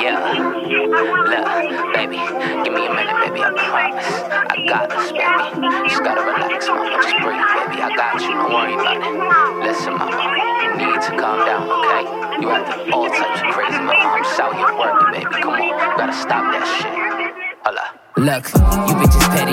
Yeah. Look, baby, give me a minute, baby. I promise. I got this, baby. Just gotta relax, mama. Just breathe, baby. I got you. Don't worry about it. Listen, mama. You need to calm down, okay? You acting all types of crazy, mama. I'm just out here working, baby. Come on. You gotta stop that shit. Holla. Look, you bitches petty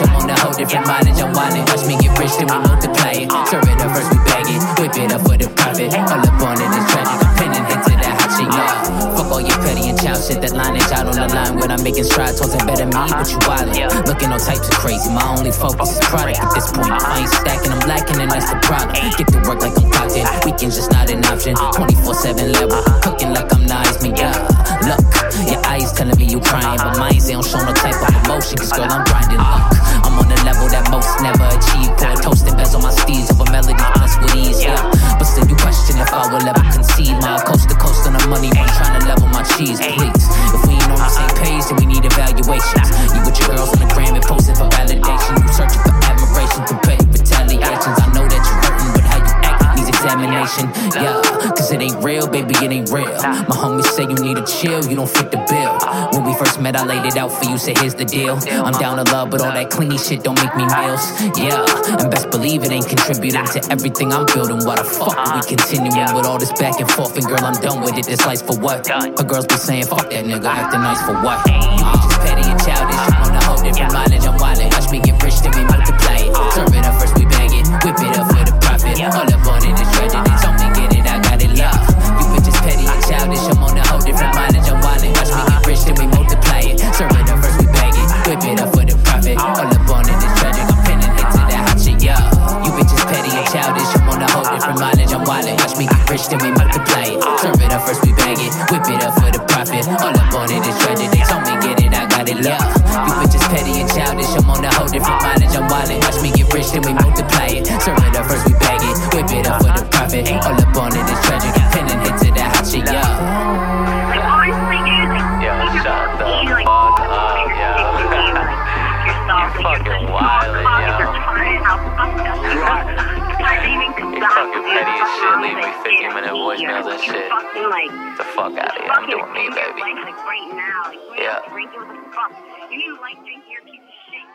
I'm on a whole different mileage. I'm wildin'. Watch me get rich, then we multiply it. Serve it up first, we bag it. Whip it up for the profit. All up on it is tragic. I'm pinning to that hot shit, yeah. Fuck all your petty and child shit. That line is out on the line when I'm making strides towards a better me. But you wildin'. Looking all types of crazy. My only focus is product at this point. I ain't stacking, I'm lacking, and that's the problem. Get to work like I'm clocked. Weekends just not an option. 24 don't show no type of emotion. Cause girl, I'm grinding. Look, I'm on a level that most never achieve. Pour a toast and on my steeds over melody, plus with ease, yeah. But still, you question if I will ever concede. My coast to coast on the money, man, trying to level my cheese, examination. Yeah, cause it ain't real, baby, it ain't real. My homies say you need to chill, you don't fit the bill. When we first met, I laid it out for you, said here's the deal. I'm down to love, but all that clingy shit don't make me meals. Yeah, and best believe it ain't contributing to everything I'm building. Why the fuck we continuing with all this back and forth? And girl, I'm done with it. This life's for what? Her girls be saying, fuck that nigga, acting nice for what? You bitches petty and childish, you want a whole different mileage. I'm wildin', watch me get rich, then we multiply it. Serve it up rich, then we multiply it. Serve it up first, we bag it. Whip it up for the profit. All up on it is tragic. They told me get it, I got it, yeah. You bitches petty and childish, I'm on a whole different mileage. I'm wildin', watch me get rich, then we multiply it. Serve it up first, we bag it. Whip it up for the profit. All up on it is tragic. Pinning hit to that hot shit, yeah. 50 minute voicemails and shit. Get the fuck out of here. I'm doing me, baby. Yeah. You like drinking your piece of shit.